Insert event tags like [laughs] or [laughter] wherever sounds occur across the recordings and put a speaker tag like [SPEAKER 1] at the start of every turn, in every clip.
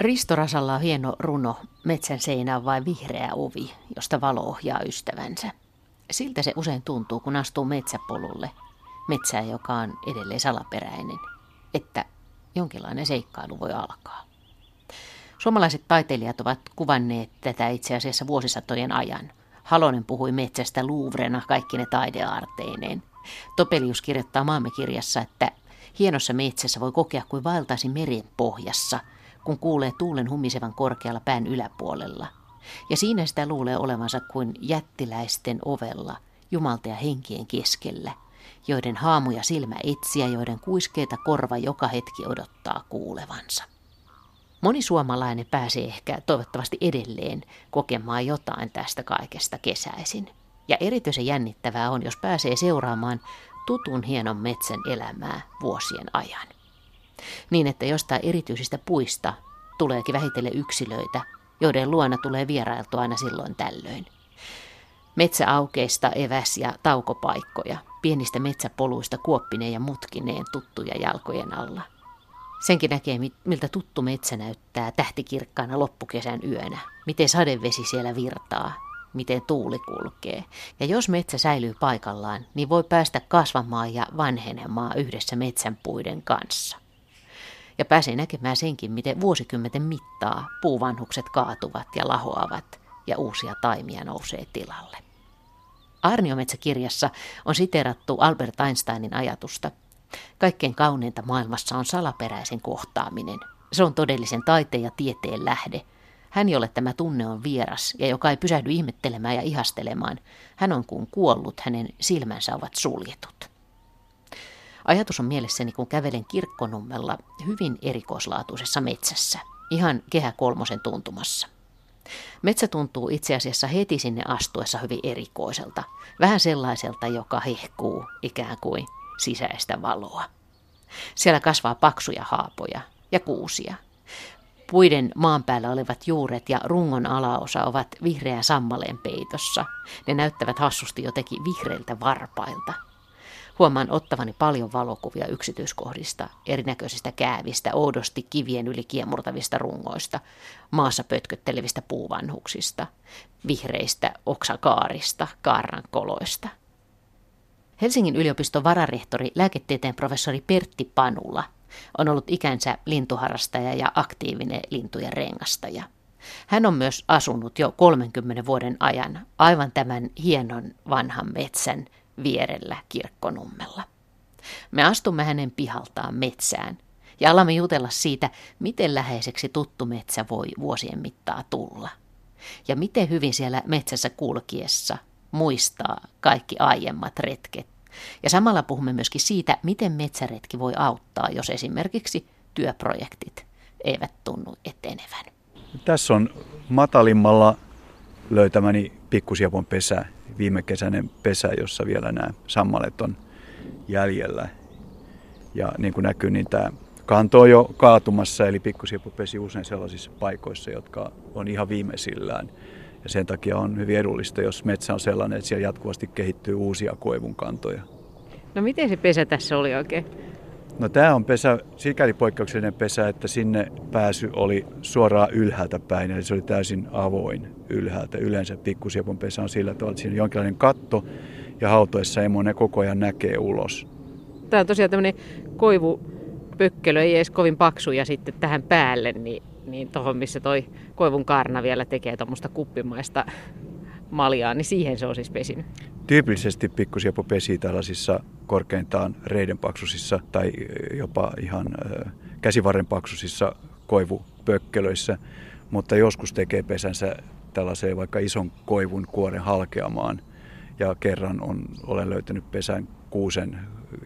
[SPEAKER 1] Risto Rasalla on hieno runo Metsän seinä on vain vihreä ovi, josta valo ohjaa ystävänsä. Siltä se usein tuntuu, kun astuu metsäpolulle. Metsää, joka on edelleen salaperäinen. Että jonkinlainen seikkailu voi alkaa. Suomalaiset taiteilijat ovat kuvanneet tätä itse asiassa vuosisatojen ajan. Halonen puhui metsästä luuvrena kaikki ne taideaarteineen. Topelius kirjoittaa maamme kirjassa, että hienossa metsässä voi kokea kuin vaeltaisi meren pohjassa, kun kuulee tuulen humisevan korkealla pään yläpuolella. Ja siinä sitä luulee olevansa kuin jättiläisten ovella, jumalta ja henkien keskellä, joiden haamuja silmä etsiä, joiden kuiskeita korva joka hetki odottaa kuulevansa. Moni suomalainen pääsee ehkä toivottavasti edelleen kokemaan jotain tästä kaikesta kesäisin. Ja erityisen jännittävää on, jos pääsee seuraamaan tutun hienon metsän elämää vuosien ajan. Niin, että jostain erityisistä puista tuleekin vähitellen yksilöitä, joiden luona tulee vierailtua aina silloin tällöin. Metsäaukeista eväs- ja taukopaikkoja, pienistä metsäpoluista kuoppineen ja mutkineen tuttuja jalkojen alla – Senkin näkee, miltä tuttu metsä näyttää tähtikirkkaana loppukesän yönä, miten sadevesi siellä virtaa, miten tuuli kulkee. Ja jos metsä säilyy paikallaan, niin voi päästä kasvamaan ja vanhenemaan yhdessä metsänpuiden kanssa. Ja pääsee näkemään senkin, miten vuosikymmenten mittaa puuvanhukset kaatuvat ja lahoavat ja uusia taimia nousee tilalle. Arniometsäkirjassa on siterattu Albert Einsteinin ajatusta – Kaikkein kauneinta maailmassa on salaperäisen kohtaaminen. Se on todellisen taiteen ja tieteen lähde. Hän, jolle tämä tunne on vieras ja joka ei pysähdy ihmettelemään ja ihastelemaan, hän on kuin kuollut, hänen silmänsä ovat suljetut. Ajatus on mielessäni, kun kävelen kirkkonummella hyvin erikoislaatuisessa metsässä, ihan kehä kolmosen tuntumassa. Metsä tuntuu itse asiassa heti sinne astuessa hyvin erikoiselta, vähän sellaiselta, joka hehkuu ikään kuin sisäistä valoa. Siellä kasvaa paksuja haapoja ja kuusia. Puiden maan päällä olevat juuret ja rungon alaosa ovat vihreä sammaleen peitossa. Ne näyttävät hassusti jotenkin vihreiltä varpailta. Huomaan ottavani paljon valokuvia yksityiskohdista, erinäköisistä käävistä, oudosti kivien yli kiemurtavista rungoista, maassa pötköttelevistä puuvanhuksista, vihreistä oksakaarista, kaarrankoloista – Helsingin yliopiston vararehtori, lääketieteen professori Pertti Panula on ollut ikänsä lintuharrastaja ja aktiivinen lintujen rengastaja. Hän on myös asunut jo 30 vuoden ajan aivan tämän hienon vanhan metsän vierellä kirkkonummella. Me astumme hänen pihaltaan metsään ja alamme jutella siitä, miten läheiseksi tuttu metsä voi vuosien mittaa tulla. Ja miten hyvin siellä metsässä kulkiessa muistaa kaikki aiemmat retket. Ja samalla puhumme myöskin siitä, miten metsäretki voi auttaa, jos esimerkiksi työprojektit eivät tunnu etenevän.
[SPEAKER 2] Tässä on matalimmalla löytämäni pikkusiepon pesä, viime kesäinen pesä, jossa vielä nämä sammalet on jäljellä. Ja niin kuin näkyy, niin tämä kanto on jo kaatumassa, eli pikkusiepo pesi usein sellaisissa paikoissa, jotka on ihan viimeisillään. Ja sen takia on hyvin edullista, jos metsä on sellainen, että siellä jatkuvasti kehittyy uusia koivun kantoja.
[SPEAKER 1] No miten se pesä tässä oli oikein?
[SPEAKER 2] No tämä on pesä, sikäli poikkeuksellinen pesä, että sinne pääsy oli suoraan ylhäältä päin, eli se oli täysin avoin ylhäältä. Yleensä pikkusiepon pesä on sillä tavalla, että siinä on jonkinlainen katto ja hautoessa emo ne koko ajan näkee ulos.
[SPEAKER 1] Tämä on tosiaan tämmöinen koivupökkelö, ei edes kovin paksu ja sitten tähän päälle, niin niin tuohon missä toi koivun kaarna vielä tekee tuommoista kuppimaista maljaa, niin siihen se on siis pesinyt.
[SPEAKER 2] Tyypillisesti pikkusiepo pesii tällaisissa korkeintaan reiden paksusissa tai jopa ihan käsivarren paksusissa koivupökkelöissä, mutta joskus tekee pesänsä tällaiseen vaikka ison koivun kuoren halkeamaan. Ja kerran on, olen löytänyt pesän kuusen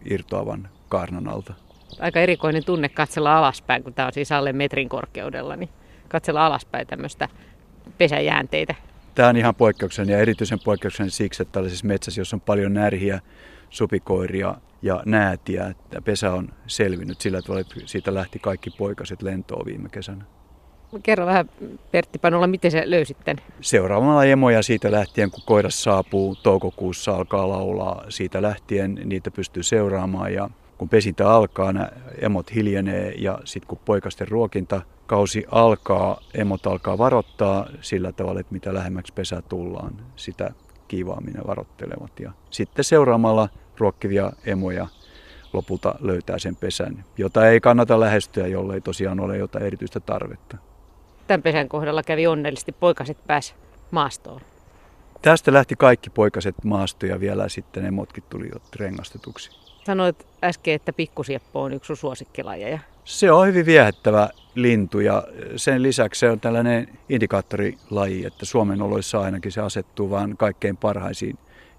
[SPEAKER 2] irtoavan kaarnan alta
[SPEAKER 1] aika erikoinen tunne katsella alaspäin, kun tämä on siis alle metrin korkeudella, niin katsella alaspäin tämmöistä pesäjäänteitä.
[SPEAKER 2] Tämä on ihan poikkeuksellinen ja erityisen poikkeuksellinen siksi, että tällaisessa metsässä, jossa on paljon närhiä, supikoiria ja näätiä, että pesä on selvinnyt sillä tavalla, että siitä lähti kaikki poikaset lentoon viime kesänä.
[SPEAKER 1] Kerro vähän Pertti Panolla, miten se löysit tämän?
[SPEAKER 2] Seuraavalla emoja siitä lähtien, kun koiras saapuu toukokuussa alkaa laulaa, siitä lähtien niitä pystyy seuraamaan ja kun pesintä alkaa, nämä emot hiljenee ja sitten kun poikasten ruokinta kausi alkaa, emot alkaa varoittaa sillä tavalla, että mitä lähemmäksi pesää tullaan, sitä kiivaaminen varoittelevat. Ja sitten seuraamalla ruokkivia emoja lopulta löytää sen pesän, jota ei kannata lähestyä, jollei tosiaan ole jotain erityistä tarvetta.
[SPEAKER 3] Tämän pesän kohdalla kävi onnellisesti, poikaset pääs maastoon.
[SPEAKER 2] Tästä lähti kaikki poikaset maasto ja vielä sitten emotkin tuli jo rengastetuksi.
[SPEAKER 3] Sanoit äsken, että pikkusieppo on yksi suosikkilajeja.
[SPEAKER 2] Se on hyvin viehättävä lintu ja sen lisäksi se on tällainen indikaattorilaji, että Suomen oloissa ainakin se asettuu vain kaikkein parhaisiin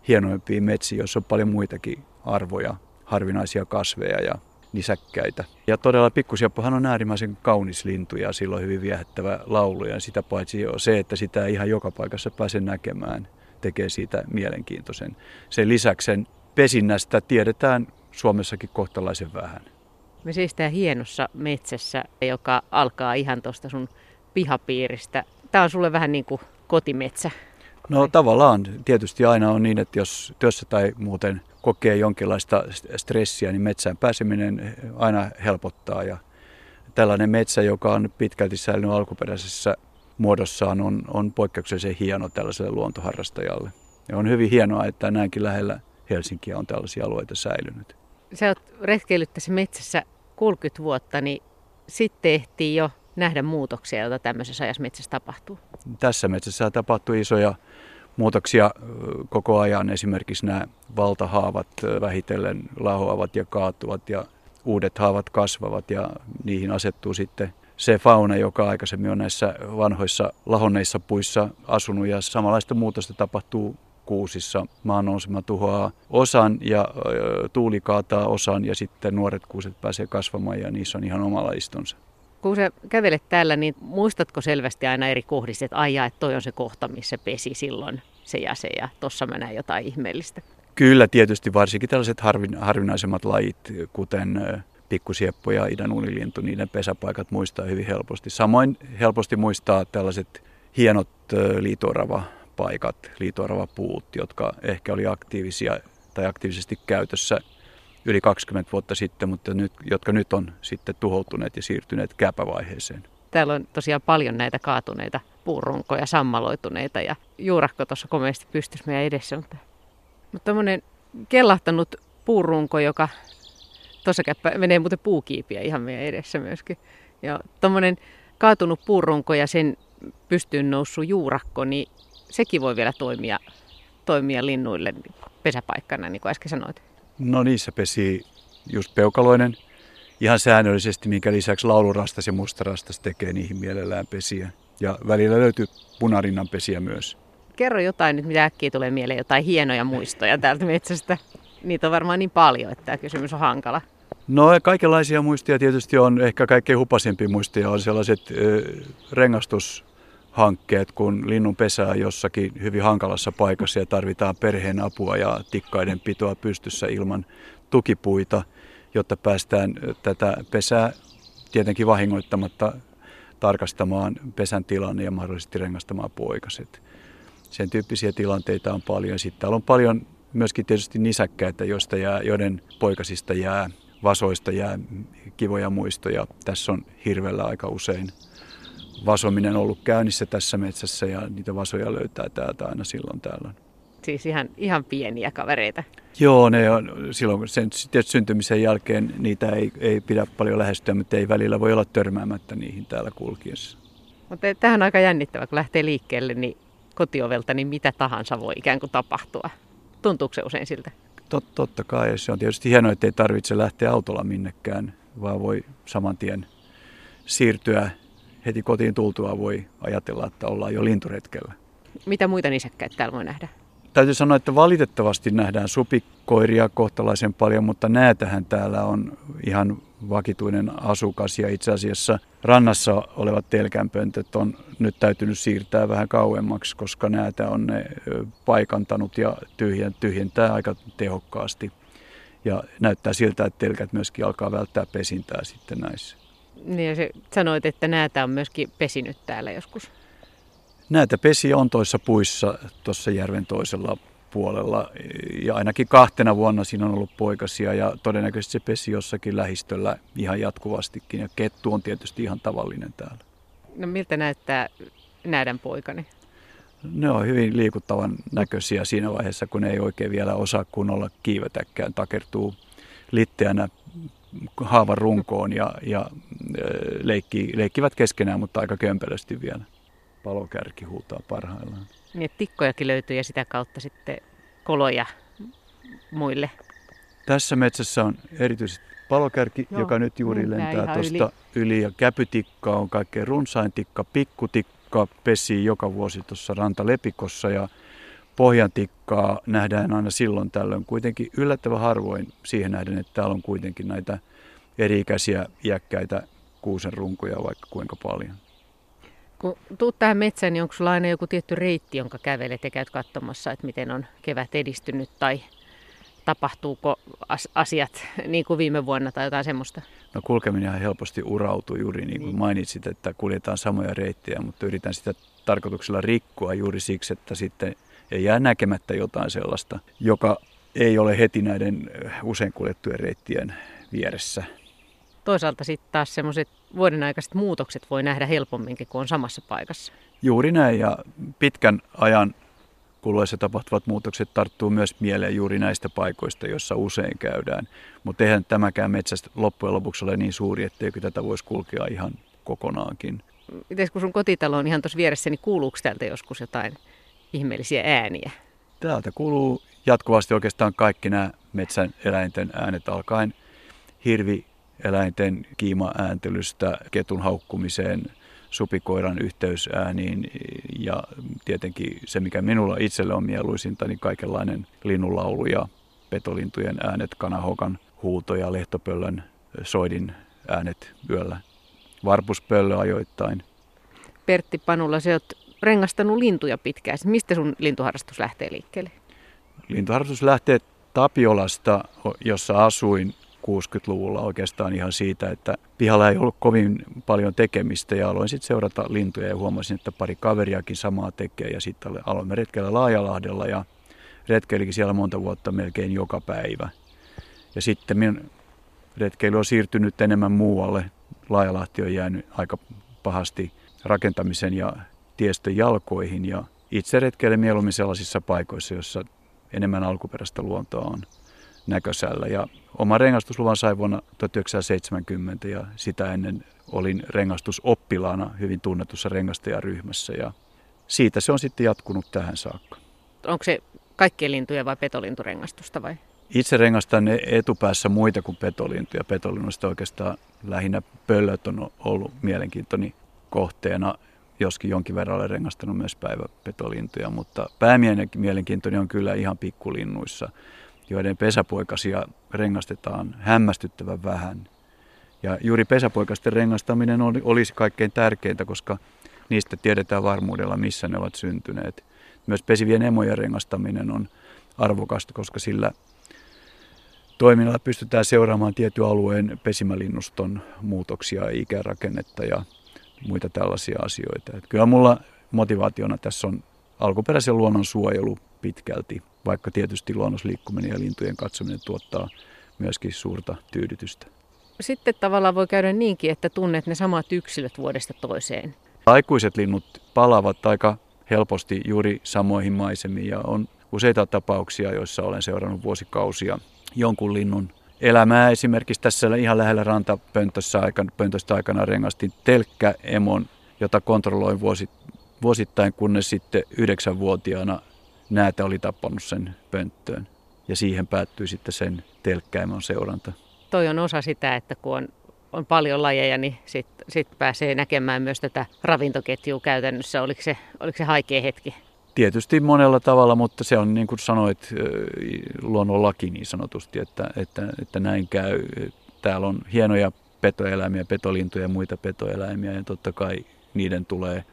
[SPEAKER 2] hienoimpiin metsiin, joissa on paljon muitakin arvoja, harvinaisia kasveja ja nisäkkäitä. Ja todella pikkusieppohan on äärimmäisen kaunis lintu ja sillä on hyvin viehättävä laulu ja sitä paitsi jo se, että sitä ihan joka paikassa pääse näkemään, tekee siitä mielenkiintoisen. Sen lisäksi sen pesinnästä tiedetään Suomessakin kohtalaisen vähän.
[SPEAKER 3] Me seistään hienossa metsässä, joka alkaa ihan tuosta sun pihapiiristä. Tämä on sulle vähän niin kuin kotimetsä.
[SPEAKER 2] No tavallaan. Tietysti aina on niin, että jos työssä tai muuten kokee jonkinlaista stressiä, niin metsään pääseminen aina helpottaa. Ja tällainen metsä, joka on pitkälti säilynyt alkuperäisessä muodossaan, on, on poikkeuksellisen hieno tällaiselle luontoharrastajalle. Ja on hyvin hienoa, että näinkin lähellä Helsinkiä on tällaisia alueita säilynyt.
[SPEAKER 3] Sä oot retkeillyt tässä metsässä 30 vuotta, niin sitten ehtii jo nähdä muutoksia, joita tämmöisessä ajassa metsässä tapahtuu?
[SPEAKER 2] Tässä metsässä tapahtuu isoja muutoksia koko ajan. Esimerkiksi nämä valtahaavat vähitellen lahoavat ja kaatuvat ja uudet haavat kasvavat ja niihin asettuu sitten se fauna, joka aikaisemmin on näissä vanhoissa lahonneissa puissa asunut ja samanlaista muutosta tapahtuu kuusissa. Maanousema tuhoaa osan ja tuuli kaataa osan ja sitten nuoret kuuset pääsee kasvamaan ja niissä on ihan omalla istonsa.
[SPEAKER 3] Kun sä kävelet täällä, niin muistatko selvästi aina eri kohdissa, että aijaa, että toi on se kohta, missä pesi silloin se ja se ja tossa mä näen jotain ihmeellistä?
[SPEAKER 2] Kyllä, tietysti varsinkin tällaiset harvin, harvinaisemmat lajit, kuten pikkusieppo ja idän unilintu, niiden pesäpaikat muistaa hyvin helposti. Samoin helposti muistaa tällaiset hienot liitorava paikat, liitoarava puut, jotka ehkä oli aktiivisia tai aktiivisesti käytössä yli 20 vuotta sitten, mutta nyt, jotka nyt on sitten tuhoutuneet ja siirtyneet käpävaiheeseen.
[SPEAKER 3] Täällä on tosiaan paljon näitä kaatuneita puurunkoja, sammaloituneita ja juurakko tuossa komeasti pystyisi meidän edessä. Mutta, mutta tämmöinen kellahtanut puurunko, joka tuossa menee muuten puukiipiä ihan meidän edessä myöskin. Ja tuommoinen kaatunut puurunko ja sen pystyyn noussut juurakko, niin sekin voi vielä toimia, toimia linnuille pesäpaikkana, niin kuin äsken sanoit.
[SPEAKER 2] No niissä pesi just peukaloinen ihan säännöllisesti, minkä lisäksi laulurastas ja mustarastas tekee niihin mielellään pesiä. Ja välillä löytyy punarinnan pesiä myös.
[SPEAKER 3] Kerro jotain nyt, mitä äkkiä tulee mieleen, jotain hienoja muistoja täältä metsästä. Niitä on varmaan niin paljon, että tämä kysymys on hankala.
[SPEAKER 2] No kaikenlaisia muistia tietysti on. Ehkä kaikkein hupasempi muistia on sellaiset äh, rengastus hankkeet, kun linnun pesää jossakin hyvin hankalassa paikassa ja tarvitaan perheen apua ja tikkaiden pitoa pystyssä ilman tukipuita, jotta päästään tätä pesää tietenkin vahingoittamatta tarkastamaan pesän tilanne ja mahdollisesti rengastamaan poikaset. Sen tyyppisiä tilanteita on paljon. Sitten täällä on paljon myöskin tietysti nisäkkäitä, joista jää, joiden poikasista jää, vasoista jää kivoja muistoja. Tässä on hirvellä aika usein vasominen ollut käynnissä tässä metsässä ja niitä vasoja löytää täältä aina silloin täällä.
[SPEAKER 3] Siis ihan, ihan pieniä kavereita.
[SPEAKER 2] Joo, ne on, silloin sen syntymisen jälkeen niitä ei, ei pidä paljon lähestyä, mutta ei välillä voi olla törmäämättä niihin täällä kulkiessa.
[SPEAKER 3] Mutta tähän on aika jännittävä, kun lähtee liikkeelle, niin kotiovelta, niin mitä tahansa voi ikään kuin tapahtua. Tuntuuko se usein siltä?
[SPEAKER 2] Tot, totta kai. Se on tietysti hienoa, että ei tarvitse lähteä autolla minnekään, vaan voi saman tien siirtyä heti kotiin tultua voi ajatella, että ollaan jo linturetkellä.
[SPEAKER 3] Mitä muita nisäkkäitä täällä voi nähdä?
[SPEAKER 2] Täytyy sanoa, että valitettavasti nähdään supikoiria kohtalaisen paljon, mutta näätähän täällä on ihan vakituinen asukas ja itse asiassa rannassa olevat telkänpöntöt on nyt täytynyt siirtää vähän kauemmaksi, koska näätä on ne paikantanut ja tyhjentää aika tehokkaasti. Ja näyttää siltä, että telkät myöskin alkaa välttää pesintää sitten näissä.
[SPEAKER 3] Niin ja se, sanoit, että näätä on myöskin pesinyt täällä joskus.
[SPEAKER 2] Näitä pesi on toissa puissa tuossa järven toisella eteläpuolella ja ainakin kahtena vuonna siinä on ollut poikasia ja todennäköisesti se pesi jossakin lähistöllä ihan jatkuvastikin ja kettu on tietysti ihan tavallinen täällä.
[SPEAKER 3] No miltä näyttää näädän poikani?
[SPEAKER 2] Ne on hyvin liikuttavan näköisiä siinä vaiheessa, kun ne ei oikein vielä osaa kunnolla kiivetäkään. Takertuu litteänä haavan runkoon ja, ja leikki, leikkivät keskenään, mutta aika kömpelösti vielä. Palokärki huutaa parhaillaan.
[SPEAKER 3] Niin, tikkojakin löytyy ja sitä kautta sitten koloja muille.
[SPEAKER 2] Tässä metsässä on erityisesti palokärki, Joo, joka nyt juuri lentää tuosta yli. yli. Ja käpytikka on kaikkein runsain tikka, pikkutikka pesii joka vuosi tuossa rantalepikossa ja pohjantikkaa nähdään aina silloin tällöin. Kuitenkin yllättävän harvoin siihen nähden, että täällä on kuitenkin näitä eri-ikäisiä iäkkäitä kuusen runkoja vaikka kuinka paljon.
[SPEAKER 3] Kun tuut tähän metsään, niin onko sulla aina joku tietty reitti, jonka kävelet ja käyt katsomassa, että miten on kevät edistynyt tai tapahtuuko asiat niin kuin viime vuonna tai jotain semmoista?
[SPEAKER 2] No kulkeminen helposti urautuu juuri niin kuin niin. mainitsit, että kuljetaan samoja reittejä, mutta yritän sitä tarkoituksella rikkoa juuri siksi, että sitten ei jää näkemättä jotain sellaista, joka ei ole heti näiden usein kuljettujen reittien vieressä.
[SPEAKER 3] Toisaalta sitten taas semmoiset vuoden aikaiset muutokset voi nähdä helpomminkin, kun on samassa paikassa.
[SPEAKER 2] Juuri näin ja pitkän ajan kuluessa tapahtuvat muutokset tarttuu myös mieleen juuri näistä paikoista, joissa usein käydään. Mutta eihän tämäkään metsästä loppujen lopuksi ole niin suuri, etteikö tätä voisi kulkea ihan kokonaankin.
[SPEAKER 3] Miten kun sun kotitalo on ihan tuossa vieressä, niin kuuluuko täältä joskus jotain ihmeellisiä ääniä?
[SPEAKER 2] Täältä kuuluu jatkuvasti oikeastaan kaikki nämä metsän eläinten äänet alkaen hirvi eläinten kiima-ääntelystä, ketun haukkumiseen, supikoiran yhteysääniin ja tietenkin se, mikä minulla itselle on mieluisinta, niin kaikenlainen linnunlaulu ja petolintujen äänet, kanahokan huuto ja lehtopöllön soidin äänet yöllä. Varpuspöllö ajoittain.
[SPEAKER 3] Pertti Panula, se oot rengastanut lintuja pitkään. Mistä sun lintuharrastus lähtee liikkeelle?
[SPEAKER 2] Lintuharrastus lähtee Tapiolasta, jossa asuin 60-luvulla oikeastaan ihan siitä, että pihalla ei ollut kovin paljon tekemistä ja aloin sitten seurata lintuja ja huomasin, että pari kaveriakin samaa tekee ja sitten aloimme retkellä Laajalahdella ja retkeilikin siellä monta vuotta melkein joka päivä. Ja sitten minun retkeily on siirtynyt enemmän muualle. Laajalahti on jäänyt aika pahasti rakentamisen ja tiestön jalkoihin ja itse retkeilen mieluummin sellaisissa paikoissa, joissa enemmän alkuperäistä luontoa on näkösällä. Ja oma rengastusluvan sai vuonna 1970 ja sitä ennen olin rengastusoppilaana hyvin tunnetussa rengastajaryhmässä ja siitä se on sitten jatkunut tähän saakka.
[SPEAKER 3] Onko se kaikkien lintuja vai petolinturengastusta vai?
[SPEAKER 2] Itse rengastan etupäässä muita kuin petolintuja. Petolinnuista oikeastaan lähinnä pöllöt on ollut mielenkiintoni kohteena, joskin jonkin verran olen rengastanut myös päiväpetolintuja, mutta päämielenkiintoni on kyllä ihan pikkulinnuissa joiden pesäpoikasia rengastetaan hämmästyttävän vähän. Ja juuri pesäpoikasten rengastaminen olisi kaikkein tärkeintä, koska niistä tiedetään varmuudella, missä ne ovat syntyneet. Myös pesivien emojen rengastaminen on arvokasta, koska sillä toiminnalla pystytään seuraamaan tietyn alueen pesimälinnuston muutoksia, ikärakennetta ja muita tällaisia asioita. Että kyllä mulla motivaationa tässä on alkuperäisen luonnon suojelu pitkälti vaikka tietysti luonnosliikkuminen ja lintujen katsominen tuottaa myöskin suurta tyydytystä.
[SPEAKER 3] Sitten tavallaan voi käydä niinkin, että tunnet ne samat yksilöt vuodesta toiseen.
[SPEAKER 2] Aikuiset linnut palaavat aika helposti juuri samoihin maisemiin ja on useita tapauksia, joissa olen seurannut vuosikausia jonkun linnun elämää. Esimerkiksi tässä ihan lähellä rantapöntössä aikana, pöntöstä aikana rengastin telkkäemon, jota kontrolloin vuosittain, kunnes sitten yhdeksänvuotiaana näätä oli tappanut sen pönttöön. Ja siihen päättyi sitten sen telkkäimon seuranta.
[SPEAKER 3] Toi on osa sitä, että kun on, on paljon lajeja, niin sitten sit pääsee näkemään myös tätä ravintoketjua käytännössä. Oliko se, oliko se haikea hetki?
[SPEAKER 2] Tietysti monella tavalla, mutta se on niin kuin sanoit, luonnonlaki niin sanotusti, että, että, että näin käy. Täällä on hienoja petoeläimiä, petolintuja ja muita petoeläimiä ja totta kai niiden tulee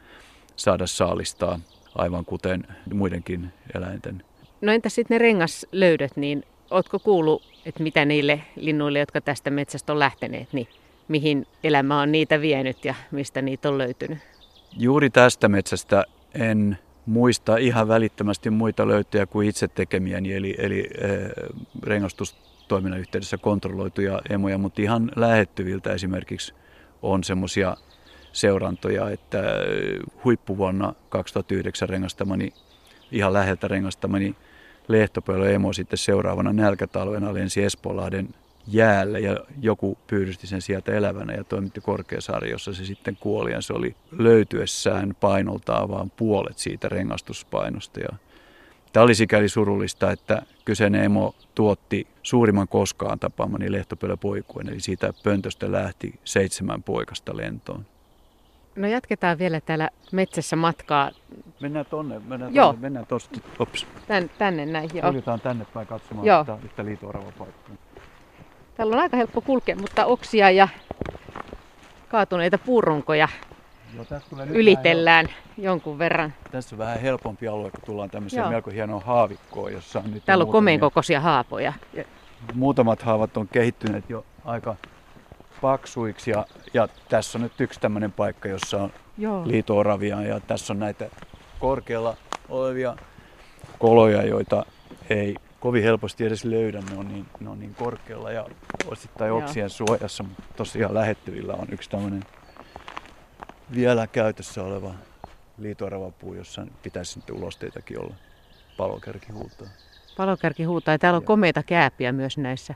[SPEAKER 2] saada saalistaa aivan kuten muidenkin eläinten.
[SPEAKER 3] No entä sitten ne rengaslöydöt, niin ootko kuullut, että mitä niille linnuille, jotka tästä metsästä on lähteneet, niin mihin elämä on niitä vienyt ja mistä niitä on löytynyt?
[SPEAKER 2] Juuri tästä metsästä en muista ihan välittömästi muita löytöjä kuin itse tekemiäni, eli, eli äh, rengastustoiminnan yhteydessä kontrolloituja emoja, mutta ihan lähettyviltä esimerkiksi on semmoisia seurantoja, että huippuvuonna 2009 rengastamani, ihan läheltä rengastamani lehtopöylö emo sitten seuraavana nälkätalvena lensi Espoolahden jäälle ja joku pyydysti sen sieltä elävänä ja toimitti Korkeasaari, jossa se sitten kuoli ja se oli löytyessään painoltaan vaan puolet siitä rengastuspainosta. Ja tämä oli sikäli surullista, että kyseinen emo tuotti suurimman koskaan tapaamani lehtopölöpoikuen, eli siitä pöntöstä lähti seitsemän poikasta lentoon.
[SPEAKER 3] No jatketaan vielä täällä metsässä matkaa.
[SPEAKER 2] Mennään tonne, mennään joo. tonne, mennään tosta. Ops.
[SPEAKER 3] Tän, tänne näin,
[SPEAKER 2] joo. Kuljetaan tänne päin katsomaan joo. yhtä, yhtä liitoorava paikkaa.
[SPEAKER 3] Täällä on aika helppo kulkea, mutta oksia ja kaatuneita puurunkoja Joo, ylitellään hel- jonkun verran.
[SPEAKER 2] Tässä on vähän helpompi alue, kun tullaan tämmöiseen Joo. melko hienoa haavikkoon, jossa on nyt
[SPEAKER 3] Täällä on komeen kokoisia haapoja.
[SPEAKER 2] Muutamat haavat on kehittyneet jo aika paksuiksi ja, ja tässä on nyt yksi tämmöinen paikka, jossa on liitooravia ja tässä on näitä korkealla olevia koloja, joita ei kovin helposti edes löydä, ne on niin, ne on niin korkealla ja osittain oksien suojassa, mutta tosiaan lähettyvillä on yksi tämmöinen vielä käytössä oleva liitoravapuu, jossa pitäisi sitten ulosteitakin olla. Palokärki huutaa.
[SPEAKER 3] Palokärki huutaa ja täällä on komeita kääpiä myös näissä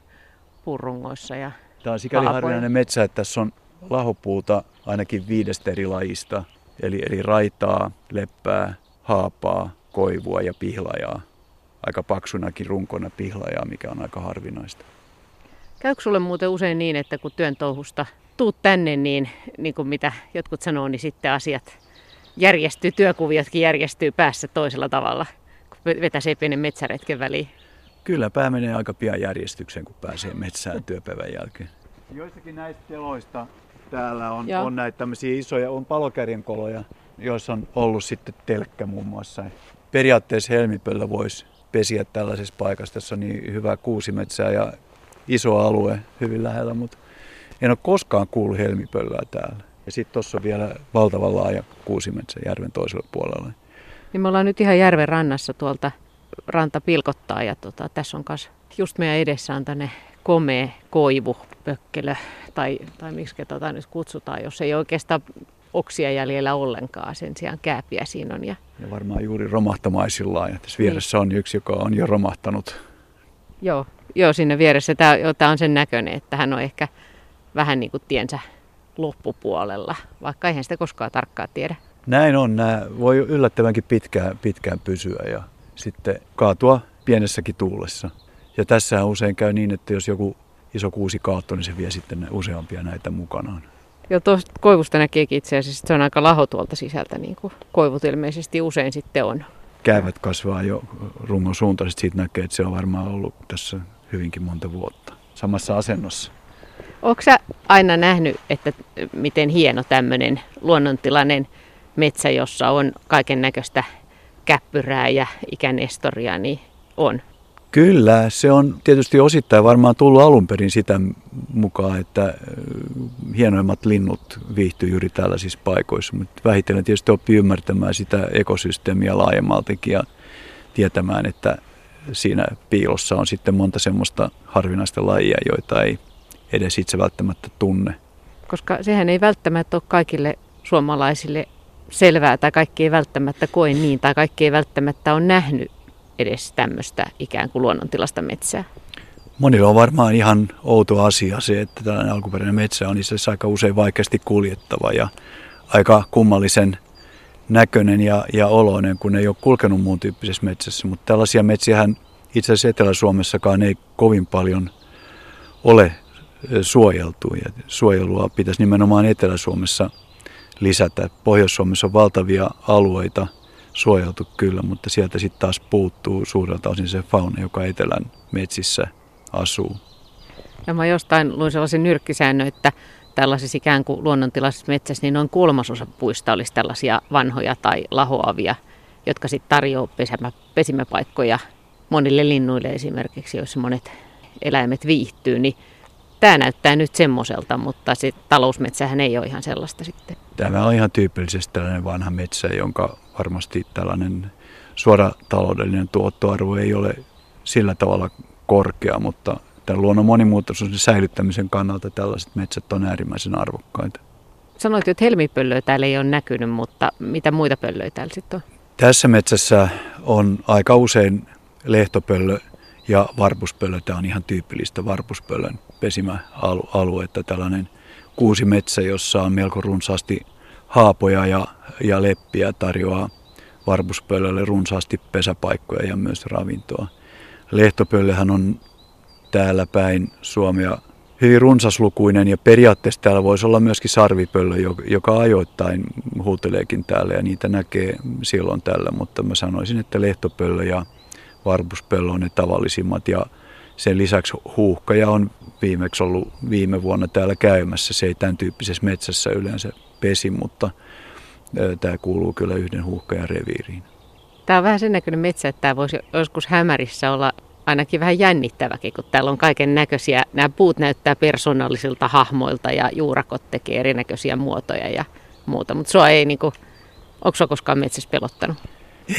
[SPEAKER 3] puurungoissa. Ja
[SPEAKER 2] Tämä on sikäli harvinainen metsä, että tässä on lahopuuta ainakin viidestä eri lajista. Eli, eli raitaa, leppää, haapaa, koivua ja pihlajaa aika paksunakin runkona pihlajaa, mikä on aika harvinaista.
[SPEAKER 3] Käykö sulle muuten usein niin, että kun työn touhusta tuut tänne, niin, niin kuin mitä jotkut sanoo, niin sitten asiat järjestyy, työkuviotkin järjestyy päässä toisella tavalla, kun vetäsee pienen metsäretken väliin?
[SPEAKER 2] Kyllä, pää menee aika pian järjestykseen, kun pääsee metsään työpäivän jälkeen. Joissakin näistä teloista täällä on, on näitä tämmöisiä isoja, on palokärjen koloja, joissa on ollut sitten telkkä muun muassa. Periaatteessa helmipöllä voisi pesiä tällaisessa paikassa. Tässä on niin hyvä kuusimetsää ja iso alue hyvin lähellä, mutta en ole koskaan kuullut helmipöllää täällä. Ja sitten tuossa on vielä valtavan laaja kuusimetsä järven toisella puolella.
[SPEAKER 3] Niin me ollaan nyt ihan järven rannassa tuolta ranta pilkottaa ja tota, tässä on kas just meidän edessä on tänne komea koivu, pökkelö tai, tai miksi tota nyt kutsutaan, jos ei oikeastaan oksia jäljellä ollenkaan, sen sijaan kääpiä siinä on. Ja,
[SPEAKER 2] ja varmaan juuri romahtamaisillaan. Ja tässä vieressä niin. on yksi, joka on jo romahtanut.
[SPEAKER 3] Joo, joo sinne vieressä. Tämä, tämä on sen näköinen, että hän on ehkä vähän niin kuin tiensä loppupuolella, vaikka eihän sitä koskaan tarkkaan tiedä.
[SPEAKER 2] Näin on. Nämä voi yllättävänkin pitkään, pitkään pysyä ja sitten kaatua pienessäkin tuulessa. Ja tässä usein käy niin, että jos joku iso kuusi kaatuu, niin se vie sitten useampia näitä mukanaan.
[SPEAKER 3] Joo, tuosta koivusta näkeekin itse asiassa, että se on aika laho tuolta sisältä, niin kuin koivut ilmeisesti usein sitten on.
[SPEAKER 2] Käyvät kasvaa jo rungon suuntaisesti, siitä näkee, että se on varmaan ollut tässä hyvinkin monta vuotta samassa asennossa.
[SPEAKER 3] Onko sä aina nähnyt, että miten hieno tämmöinen luonnontilainen metsä, jossa on kaiken näköistä käppyrää ja ikänestoria, niin on?
[SPEAKER 2] Kyllä, se on tietysti osittain varmaan tullut alun perin sitä mukaan, että hienoimmat linnut viihtyy juuri tällaisissa paikoissa, mutta vähitellen tietysti oppii ymmärtämään sitä ekosysteemiä laajemmaltikin ja tietämään, että siinä piilossa on sitten monta semmoista harvinaista lajia, joita ei edes itse välttämättä tunne.
[SPEAKER 3] Koska sehän ei välttämättä ole kaikille suomalaisille selvää tai kaikki ei välttämättä koe niin tai kaikki ei välttämättä ole nähnyt edes tämmöistä ikään kuin luonnontilasta metsää?
[SPEAKER 2] Monilla on varmaan ihan outo asia se, että tällainen alkuperäinen metsä on itse asiassa aika usein vaikeasti kuljettava ja aika kummallisen näköinen ja, ja oloinen, kun ei ole kulkenut muun tyyppisessä metsässä. Mutta tällaisia metsiähän itse asiassa Etelä-Suomessakaan ei kovin paljon ole suojeltu. Ja suojelua pitäisi nimenomaan Etelä-Suomessa lisätä. Pohjois-Suomessa on valtavia alueita, suojeltu kyllä, mutta sieltä sitten taas puuttuu suurelta osin se fauna, joka etelän metsissä asuu.
[SPEAKER 3] Ja mä jostain luin sellaisen nyrkkisäännön, että tällaisissa ikään kuin luonnontilaisissa metsässä, niin noin kolmasosa puista olisi tällaisia vanhoja tai lahoavia, jotka sitten tarjoaa pesimä, pesimäpaikkoja monille linnuille esimerkiksi, joissa monet eläimet viihtyy, niin tämä näyttää nyt semmoiselta, mutta se talousmetsähän ei ole ihan sellaista sitten.
[SPEAKER 2] Tämä on ihan tyypillisesti tällainen vanha metsä, jonka varmasti tällainen suora taloudellinen tuottoarvo ei ole sillä tavalla korkea, mutta tämän luonnon monimuotoisuuden säilyttämisen kannalta tällaiset metsät on äärimmäisen arvokkaita.
[SPEAKER 3] Sanoit, että helmipöllöä täällä ei ole näkynyt, mutta mitä muita pöllöjä täällä sitten on?
[SPEAKER 2] Tässä metsässä on aika usein lehtopöllö ja varpuspöllö. Tämä on ihan tyypillistä varpuspöllön pesimäaluetta. Tällainen kuusi metsä, jossa on melko runsaasti haapoja ja, ja leppiä tarjoaa varpuspöllölle runsaasti pesäpaikkoja ja myös ravintoa. Lehtopöllöhän on täällä päin Suomea hyvin runsaslukuinen ja periaatteessa täällä voisi olla myöskin sarvipöllö, joka ajoittain huuteleekin täällä ja niitä näkee silloin tällä, mutta mä sanoisin, että lehtopöllö ja varpuspöllö on ne tavallisimmat ja sen lisäksi huuhkaja on viimeksi ollut viime vuonna täällä käymässä. Se ei tämän tyyppisessä metsässä yleensä pesi, mutta tämä kuuluu kyllä yhden huuhkajan reviiriin.
[SPEAKER 3] Tämä on vähän sen näköinen metsä, että tämä voisi joskus hämärissä olla ainakin vähän jännittäväkin, kun täällä on kaiken näköisiä. Nämä puut näyttää persoonallisilta hahmoilta ja juurakot tekee erinäköisiä muotoja ja muuta. Mutta sua ei, niin kuin, onko sua koskaan metsässä pelottanut?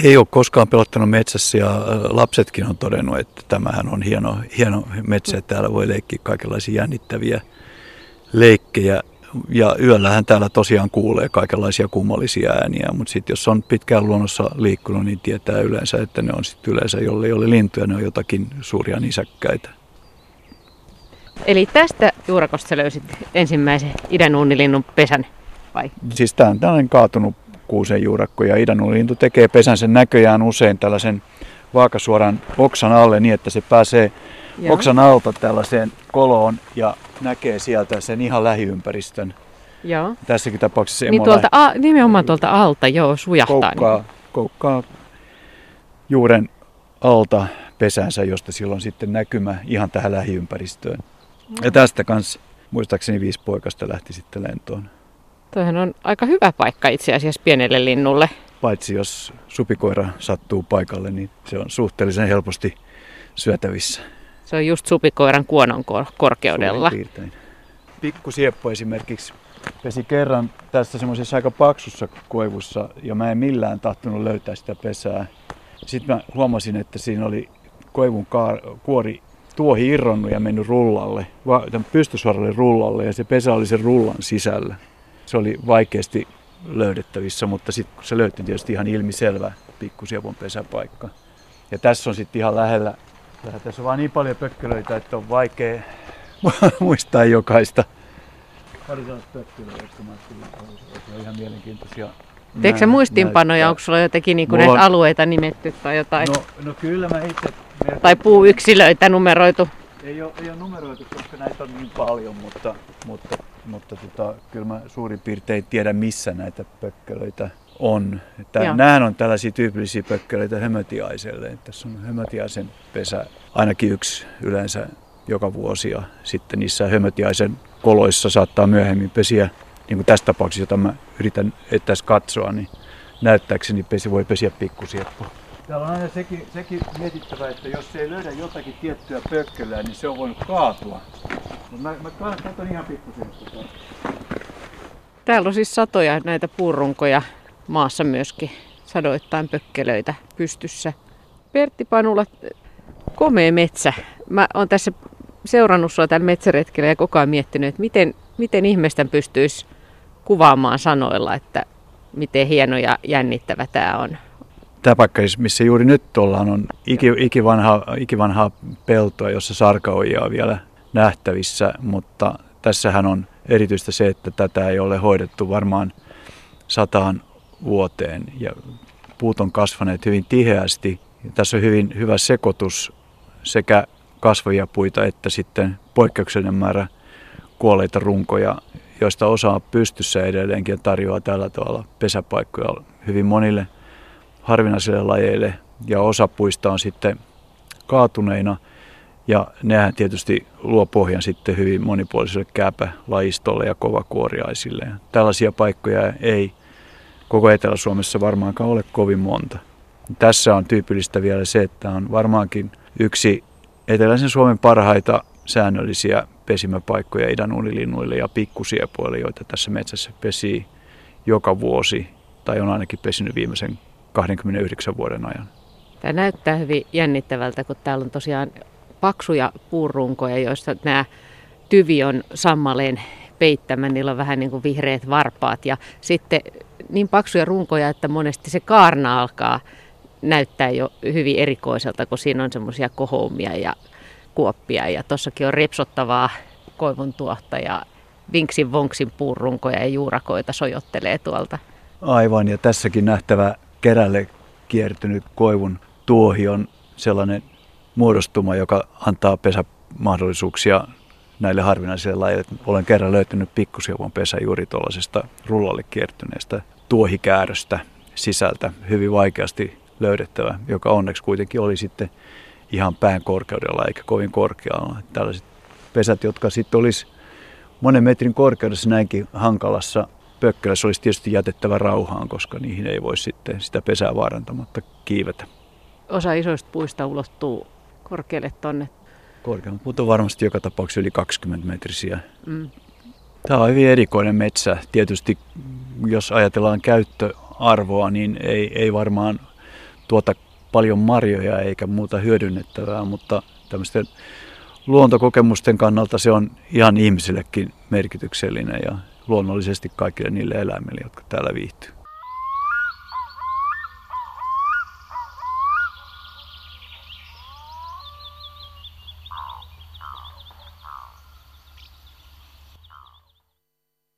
[SPEAKER 2] Ei ole koskaan pelottanut metsässä ja lapsetkin on todennut, että tämähän on hieno, hieno metsä, että täällä voi leikkiä kaikenlaisia jännittäviä leikkejä ja yöllähän täällä tosiaan kuulee kaikenlaisia kummallisia ääniä, mutta sitten jos on pitkään luonnossa liikkunut, niin tietää yleensä, että ne on sitten yleensä, jolle ei ole lintuja, ne on jotakin suuria nisäkkäitä.
[SPEAKER 3] Eli tästä juurakosta löysit ensimmäisen idänuunilinnun pesän, vai?
[SPEAKER 2] Siis tämä on tällainen kaatunut kuusen juurakko ja idänuunilintu tekee pesänsä näköjään usein tällaisen vaakasuoran oksan alle niin, että se pääsee Joo. oksan alta tällaiseen koloon ja näkee sieltä sen ihan lähiympäristön.
[SPEAKER 3] Joo.
[SPEAKER 2] Tässäkin tapauksessa
[SPEAKER 3] niin tuolta, a, nimenomaan tuolta alta, joo, sujahtaa.
[SPEAKER 2] Koukkaa, niin. koukkaa juuren alta pesänsä, josta silloin sitten näkymä ihan tähän lähiympäristöön. Mm. Ja tästä kanssa muistaakseni viisi poikasta lähti sitten lentoon.
[SPEAKER 3] Toihan on aika hyvä paikka itse asiassa pienelle linnulle.
[SPEAKER 2] Paitsi jos supikoira sattuu paikalle, niin se on suhteellisen helposti syötävissä.
[SPEAKER 3] Se on just supikoiran kuonon korkeudella.
[SPEAKER 2] Pikku sieppo esimerkiksi pesi kerran tässä semmoisessa aika paksussa koivussa ja mä en millään tahtonut löytää sitä pesää. Sitten mä huomasin, että siinä oli koivun kaar- kuori tuohi irronnut ja mennyt rullalle, pystysuoralle rullalle ja se pesä oli sen rullan sisällä. Se oli vaikeasti löydettävissä, mutta sitten kun se löytyi tietysti ihan ilmiselvä pikkusiepon pesäpaikka. Ja tässä on sitten ihan lähellä tässä on vaan niin paljon pökkelöitä, että on vaikea [laughs] muistaa jokaista. Pari pökkelöitä, jotka mä on ihan mielenkiintoisia.
[SPEAKER 3] Teekö sä muistiinpanoja, onko sulla jotenkin niinku näitä on... alueita nimetty tai jotain?
[SPEAKER 2] No, no kyllä mä itse...
[SPEAKER 3] Tai puuyksilöitä numeroitu?
[SPEAKER 2] Ei ole, ei ole numeroitu, koska näitä on niin paljon, mutta, mutta, mutta tota, kyllä mä suurin piirtein tiedän, missä näitä pökkelöitä on. Että nämähän on tällaisia tyypillisiä pökkeleitä hömötiaiselle. Tässä on hömötiaisen pesä ainakin yksi yleensä joka vuosi ja sitten niissä hömötiaisen koloissa saattaa myöhemmin pesiä, niin kuin tässä tapauksessa, jota mä yritän tässä katsoa, niin näyttääkseni pesi voi pesiä pikkusieppo. Täällä on aina sekin, sekin mietittävä, että jos ei löydä jotakin tiettyä pökkölää, niin se on voinut kaatua. Mutta mä, mä katson ihan pikkusieppo.
[SPEAKER 3] Täällä on siis satoja näitä puurunkoja maassa myöskin sadoittain pökkelöitä pystyssä. Pertti Panula, komea metsä. Mä oon tässä seurannut sua tällä metsäretkellä ja koko ajan miettinyt, että miten, miten ihmisten pystyisi kuvaamaan sanoilla, että miten hieno ja jännittävä tämä on.
[SPEAKER 2] Tämä paikka, siis missä juuri nyt ollaan, on iki, ikivanha, ikivanha peltoa, jossa sarkaojia on vielä nähtävissä, mutta tässähän on erityistä se, että tätä ei ole hoidettu varmaan sataan vuoteen. Ja puut on kasvaneet hyvin tiheästi. Tässä on hyvin hyvä sekoitus sekä kasvavia puita että sitten poikkeuksellinen määrä kuolleita runkoja, joista osa on pystyssä edelleenkin ja tarjoaa tällä tavalla pesäpaikkoja hyvin monille harvinaisille lajeille. Ja osa puista on sitten kaatuneina ja nehän tietysti luo pohjan sitten hyvin monipuoliselle kääpälajistolle ja kovakuoriaisille. Tällaisia paikkoja ei koko Etelä-Suomessa varmaankaan ole kovin monta. Tässä on tyypillistä vielä se, että on varmaankin yksi eteläisen Suomen parhaita säännöllisiä pesimäpaikkoja idänuunilinnuille ja pikkusiepoille, joita tässä metsässä pesii joka vuosi. tai on ainakin pesinyt viimeisen 29 vuoden ajan.
[SPEAKER 3] Tämä näyttää hyvin jännittävältä, kun täällä on tosiaan paksuja puurunkoja, joissa nämä tyvi on sammaleen peittämä, niillä on vähän niin kuin vihreät varpaat. Ja sitten niin paksuja runkoja, että monesti se kaarna alkaa näyttää jo hyvin erikoiselta, kun siinä on semmoisia kohoumia ja kuoppia. Ja tuossakin on repsottavaa koivun tuohta ja vinksin vonksin puurunkoja ja juurakoita sojottelee tuolta.
[SPEAKER 2] Aivan, ja tässäkin nähtävä kerälle kiertynyt koivun tuohi on sellainen muodostuma, joka antaa pesämahdollisuuksia näille harvinaisille lajeille. Olen kerran löytänyt pikkusiovon pesä juuri tuollaisesta rullalle kiertyneestä tuohikääröstä sisältä, hyvin vaikeasti löydettävä, joka onneksi kuitenkin oli sitten ihan pään korkeudella eikä kovin korkealla. Tällaiset pesät, jotka sitten olisi monen metrin korkeudessa näinkin hankalassa pökkälässä olisi tietysti jätettävä rauhaan, koska niihin ei voi sitten sitä pesää vaarantamatta kiivetä.
[SPEAKER 3] Osa isoista puista ulottuu korkealle tonne.
[SPEAKER 2] Korkeammat, mutta varmasti joka tapauksessa yli 20 metrisiä. Mm. Tämä on hyvin erikoinen metsä. Tietysti jos ajatellaan käyttöarvoa, niin ei, ei varmaan tuota paljon marjoja eikä muuta hyödynnettävää, mutta tämmöisten luontokokemusten kannalta se on ihan ihmisillekin merkityksellinen ja luonnollisesti kaikille niille eläimille, jotka täällä viihtyy.